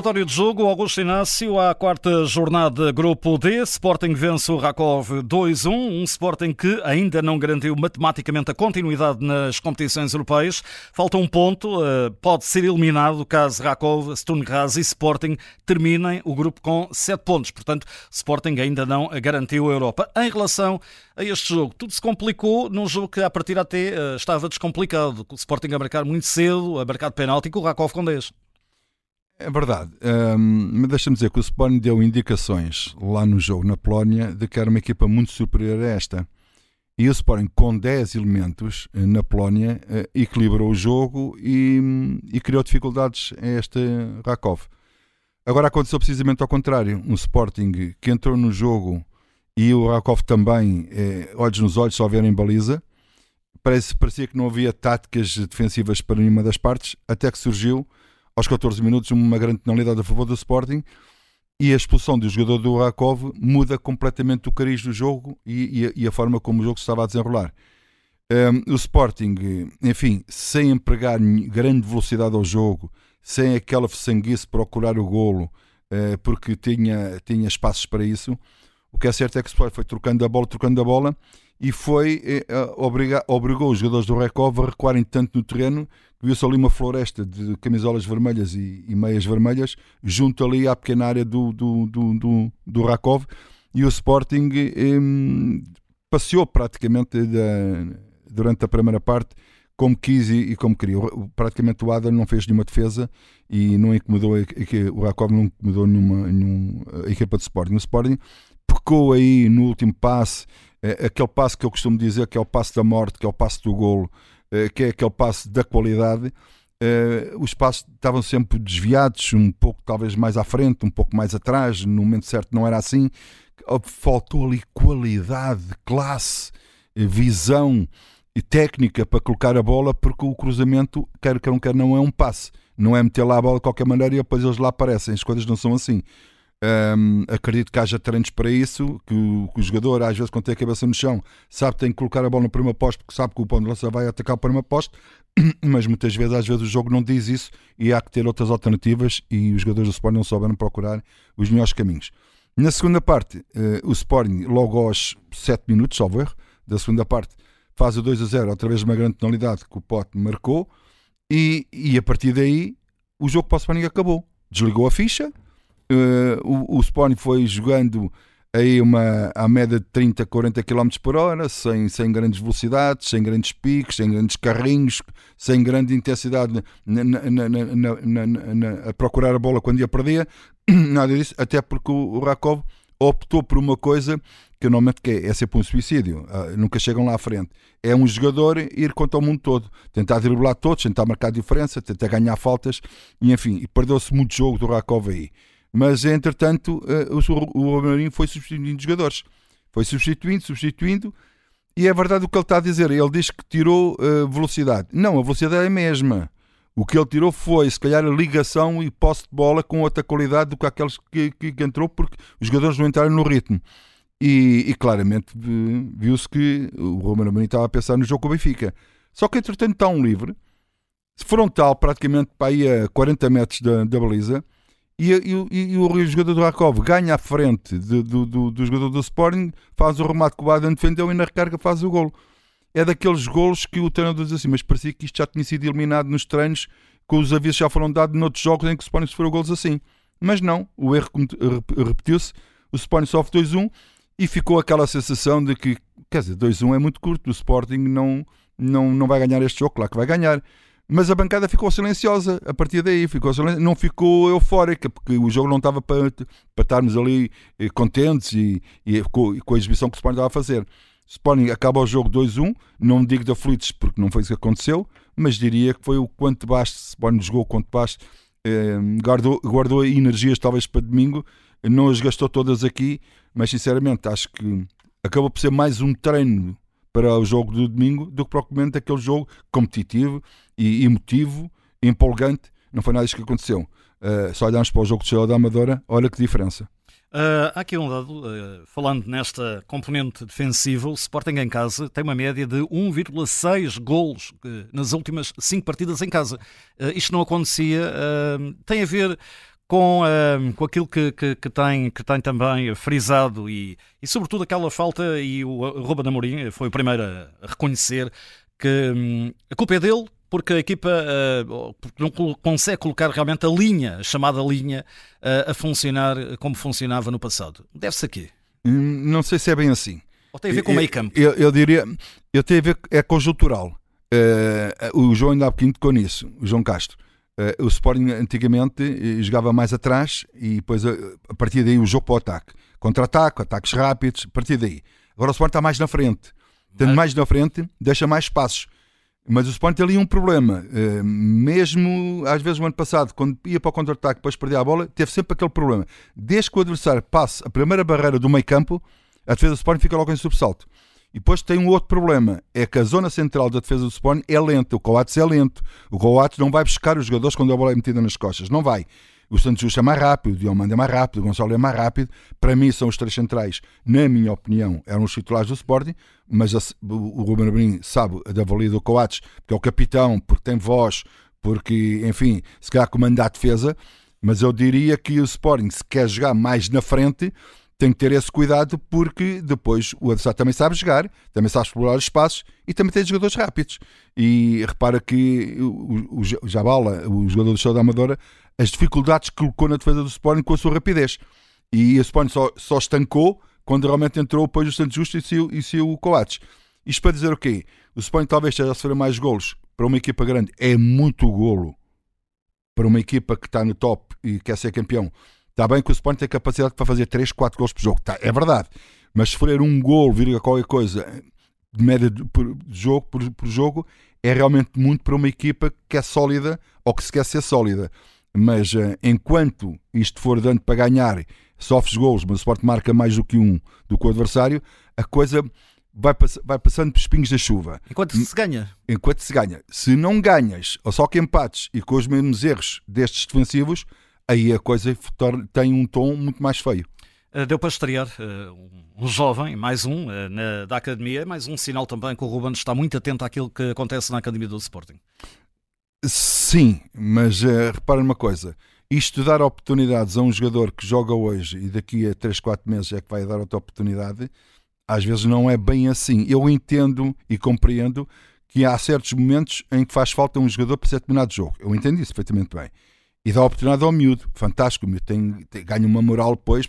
relatório de jogo, Augusto Inácio, à quarta jornada Grupo D, Sporting vence o Rakov 2-1, um Sporting que ainda não garantiu matematicamente a continuidade nas competições europeias. Falta um ponto, eh, pode ser eliminado caso Rakov, Sturm Graz e Sporting terminem o grupo com sete pontos. Portanto, Sporting ainda não garantiu a Europa. Em relação a este jogo, tudo se complicou num jogo que a partir até eh, estava descomplicado. O Sporting a marcar muito cedo, a marcar de penalti com o Rakov com 10. É verdade, um, mas deixa-me dizer que o Sporting deu indicações lá no jogo na Polónia de que era uma equipa muito superior a esta. E o Sporting, com 10 elementos eh, na Polónia, uh, equilibrou o jogo e, e, criou dificuldades a este Rakov. Agora aconteceu precisamente ao contrário. Um Sporting que entrou no jogo e o Rakov também, eh, olhos nos olhos, só verem baliza. Parece, parecia que não havia táticas defensivas para nenhuma das partes, até que surgiu aos 14 minutos, uma grande penalidade a favor do Sporting e a expulsão do jogador do Rakov muda completamente o cariz do jogo e, e, a, e, a, forma como o jogo se estava a desenrolar. Um, o Sporting, enfim, sem empregar grande velocidade ao jogo, sem aquela sanguice procurar o golo, uh, porque tinha, tinha espaços para isso, que é certo é que o Sporting foi trocando a bola, trocando a bola e foi uh, obriga, obrigou os jogadores do Rakov a recuarem tanto no terreno viu-se ali uma floresta de camisolas vermelhas e, e, meias vermelhas, junto ali à pequena área do, do, do, do, do Rakov, e o Sporting hum, passeou praticamente da, durante a primeira parte como quis e, e, como queria. Praticamente o Adam não fez nenhuma defesa e não incomodou o Rakov não incomodou nenhuma, nenhuma a equipa de Sporting. O Sporting pecou aí no último passe, é, aquele passe que eu costumo dizer que é o passe da morte, que é o passe do golo, eh, que é aquele passo da qualidade, Uh, os passos estavam sempre desviados, um pouco talvez mais à frente, um pouco mais atrás, no momento certo não era assim. Faltou ali qualidade, classe, eh, visão e técnica para colocar a bola, porque o cruzamento, quer que não quer, não é um passe, não é meter lá a bola de qualquer maneira e depois eles lá aparecem. As coisas não são assim. Um, acredito que haja treinos para isso, que o, que o, jogador, às vezes, quando tem a cabeça no chão, sabe que tem que colocar a bola no primeiro posto, porque sabe que o ponto de lança vai atacar o primeiro posto, mas muitas vezes, às vezes, o jogo não diz isso e há que ter outras alternativas e os jogadores do Sporting não souberam procurar os melhores caminhos. Na segunda parte, uh, o Sporting, logo aos 7 minutos, salvo erro, da segunda parte, faz o 2 a 0, através de uma grande penalidade que o Pote marcou, e, e a partir daí o jogo para o Sporting acabou. Desligou a ficha o, o Sporting foi jogando aí uma, à média de 30, 40 km por hora, sem, sem grandes velocidades, sem grandes picos, sem grandes carrinhos, sem grande intensidade na, na, na, a procurar a bola quando ia perder, nada disso, até porque o, o Rakov optou por uma coisa que normalmente é, é sempre um suicídio, uh, nunca chegam lá à frente. É um jogador ir contra o mundo todo, tentar driblar todos, tentar marcar diferença, tentar ganhar faltas, e enfim, perdeu-se muito jogo do Rakov aí. Mas, entretanto, eh, o, o Amorim foi substituindo jogadores. Foi substituindo, substituindo. E é verdade o que ele está a dizer. Ele diz que tirou uh, velocidade. Não, a velocidade é a mesma. O que ele tirou foi, se calhar, a ligação e posse de bola com outra qualidade do que aqueles que, que, que entrou, porque os jogadores não entraram no ritmo. E, e claramente viu-se que o Romano Amorim estava a pensar no jogo com o Benfica. Só que, entretanto, está um livre, frontal, praticamente para aí a 40 metros da, da baliza e, e, e, o jogador do Rakov ganha à frente de, do, do, do, jogador do Sporting, faz o remate que o Baden defendeu e na recarga faz o golo. É daqueles golos que o treinador diz assim, mas parecia que isto já tinha sido eliminado nos treinos, que os avisos já foram dados noutros jogos em que o Sporting sofreu golos assim. Mas não, o erro repetiu-se, o Sporting sofre 2-1 e ficou aquela sensação de que, quer dizer, 2-1 é muito curto, o Sporting não, não, não vai ganhar este jogo, claro que vai ganhar mas a bancada ficou silenciosa a partir daí, ficou não ficou eufórica, porque o jogo não estava para, para estarmos ali eh, contentes e, e, com, a exibição que o Sporting estava a fazer. Sporting acaba o jogo 2-1, não digo de aflitos porque não foi isso que aconteceu, mas diria que foi o quanto baixo, Sporting jogou quanto baixo, eh, guardou, guardou energias talvez para domingo, não as gastou todas aqui, mas sinceramente acho que acabou por ser mais um treino para o jogo do domingo do que propriamente aquele jogo competitivo e emotivo, empolgante. Não foi nada disso que aconteceu. Uh, só olhamos para o jogo de Estrela da Amadora, olha que diferença. Uh, aqui um dado, uh, falando nesta componente defensiva, o Sporting em casa tem uma média de 1,6 golos uh, nas últimas 5 partidas em casa. isto não acontecia, tem a ver com, com aquilo que, que, que, tem, que tem também frisado e, e sobretudo aquela falta, e o Ruben Amorim foi o primeiro a reconhecer que um, a culpa é dele porque a equipa uh, não consegue colocar realmente a linha, a chamada linha, uh, a funcionar como funcionava no passado. Deve-se a quê? Hum, não sei se é bem assim. Ou tem a ver com o meio campo? Eu, eu, diria, eu tenho a ver, é conjuntural. Uh, o João ainda há pouquinho tocou nisso, o João Castro. Uh, o Sporting antigamente jogava mais atrás e depois a, a partir daí o jogo para o ataque. Contra-ataque, ataques rápidos, a partir daí. Agora o Sporting está mais na frente. Tendo mais na frente, deixa mais passos. Mas o Sporting tem ali um problema. Mesmo, às vezes, o ano passado, quando ia para o contra-ataque depois perdia a bola, teve sempre aquele problema. Desde que o adversário passe a primeira barreira do meio campo, a defesa do Sporting fica logo em subsalto. E depois tem um outro problema, é que a zona central da defesa do Sporting é lenta, o Coates é lento. O Coates não vai buscar os jogadores quando a bola é metida nas costas, não vai. O Santos Justo é mais rápido, o Diomando é mais rápido, o Gonçalo é mais rápido. Para mim são os três centrais, na minha opinião, eram os titulares do Sporting, mas a, o, Ruben Amorim sabe da valia do Coates, porque é o capitão, porque tem voz, porque, enfim, se calhar comanda a defesa, mas eu diria que o Sporting, se quer jogar mais na frente, tem que ter esse cuidado porque depois o adversário também sabe jogar, também sabe explorar os espaços e também tem jogadores rápidos. E repara que o, o, Jabala, o jogador do Show da Amadora, as dificuldades que colocou na defesa do Sporting com a sua rapidez. E o Sporting só, só estancou quando realmente entrou depois o Santos Justo e saiu, o Coates. Isto para dizer o quê? O Sporting talvez esteja a sofrer mais golos para uma equipa grande. É muito golo para uma equipa que está no top e quer ser campeão. Está bem que o Sporting tem capacidade para fazer 3, 4 gols por jogo. Tá, é verdade. Mas se for um gol, vir a qualquer coisa de média de, por, jogo por, por jogo, é realmente muito para uma equipa que é sólida ou que se quer ser sólida mas uh, enquanto isto for dando para ganhar, sofres gols, mas o Sport marca mais do que um do que o adversário, a coisa vai, pass vai passando por espinhos da chuva. Enquanto se ganha. Enquanto se ganha. Se não ganhas, ou só que empates e com os mesmos erros destes defensivos, aí a coisa tem um tom muito mais feio. Eh, deu para estrear uh, um jovem, mais um, uh, na, da academia, mais um sinal também que o Ruben está muito atento àquilo que acontece na academia do Sporting. Sim, mas uh, repara uma coisa: isto dar oportunidades a um jogador que joga hoje e daqui a 3, 4 meses é que vai dar outra oportunidade, às vezes não é bem assim. Eu entendo e compreendo que há certos momentos em que faz falta um jogador para ser determinado jogo. Eu entendo isso perfeitamente bem. E dá oportunidade ao miúdo. Fantástico, o miúdo tem, tem, ganha uma moral depois.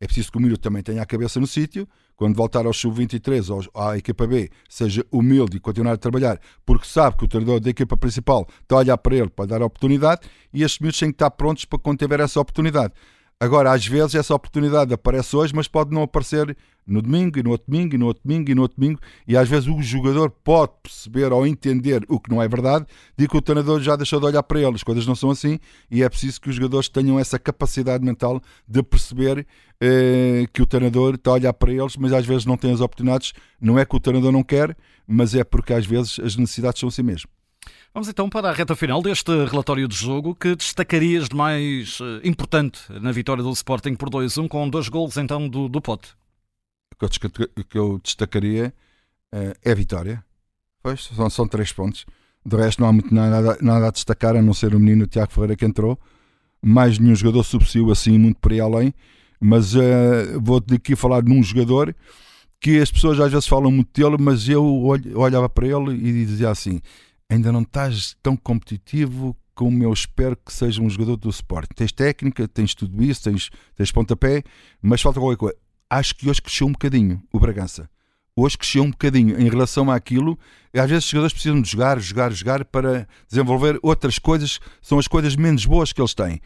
É preciso que o miúdo também tenha a cabeça no sítio quando voltar ao sub-23 ou à equipa B, seja humilde e continuar a trabalhar, porque sabe que o treinador da equipa principal está a olhar para ele para dar a oportunidade e estes miúdos têm que estar prontos para quando tiver essa oportunidade. Agora, às vezes, essa oportunidade aparece hoje, mas pode não aparecer no domingo, e no outro domingo, e no outro domingo, e no outro domingo. E às vezes o jogador pode perceber ou entender o que não é verdade, de que o treinador já deixou de olhar para ele. As coisas não são assim, e é preciso que os jogadores tenham essa capacidade mental de perceber eh, que o treinador está a olhar para eles, mas às vezes não tem as oportunidades. Não é que o treinador não quer, mas é porque às vezes as necessidades são assim mesmo. Vamos então para a reta final deste relatório de jogo que destacarias de mais eh, importante na vitória do Sporting por 2-1 com dois gols então do, do Pote. O que eu destacaria uh, é a vitória. Pois, são, são três pontos. De resto não há muito nada, nada a destacar, a não ser o menino Tiago Ferreira que entrou. Mais nenhum jogador subsaiu assim muito por aí além. Mas uh, vou aqui falar num jogador que as pessoas às vezes falam muito dele, mas eu olhava para ele e dizia assim: ainda não estás tão competitivo como eu espero que seja um jogador do Sport. Tens técnica, tens tudo isso, tens, tens pontapé, mas falta qualquer coisa. Acho que hoje cresceu um bocadinho o Bragança. Hoje cresceu um bocadinho em relação àquilo. Às vezes os jogadores precisam de jogar, jogar, jogar para desenvolver outras coisas, são as coisas menos boas que eles têm.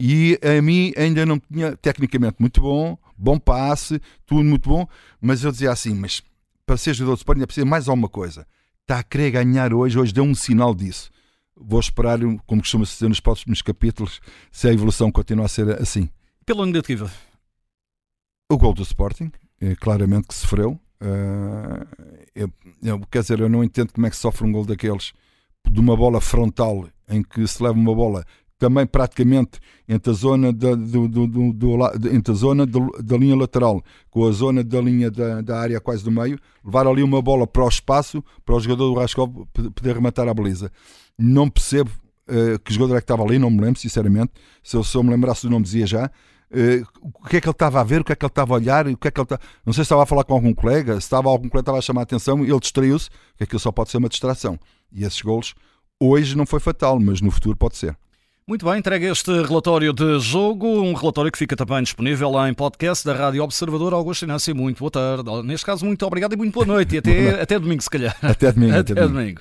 E a mim ainda não tinha tecnicamente muito bom, bom passe, tudo muito bom, mas eu dizia assim: mas para ser jogador do Sport ainda precisa mais alguma coisa está a querer ganhar hoje, hoje deu um sinal disso. Vou esperar, como costuma ser nos próximos capítulos, se a evolução continua a ser assim. Pela negativa? O gol do Sporting, é, claramente que sofreu. Uh, eu, eu, quer dizer, eu não entendo como é que sofre um gol daqueles de uma bola frontal em que se leva uma bola também praticamente entre a zona da, do, do, do, do entre a zona da linha lateral com a zona da linha da, da, área quase do meio, levar ali uma bola para o espaço para o jogador do Rascov poder rematar a beleza. Não percebo uh, que jogador é que estava ali, não me lembro, sinceramente. Se eu, se eu me lembrasse do nome, dizia já. Uh, o que é que ele estava a ver, o que é que ele estava a olhar, o que é que ele não sei se estava a falar com algum colega, se estava algum colega estava a chamar a atenção ele distraiu-se, que aquilo só pode ser uma distração. E esses golos hoje não foi fatal, mas no futuro pode ser. Muito bem, entregue este relatório de jogo, um relatório que fica também disponível lá em podcast da Rádio Observador. Augusto Inácio, muito boa tarde. Neste caso, muito obrigado e muito boa noite. E até, até domingo, se calhar. Até domingo. até, até domingo. domingo.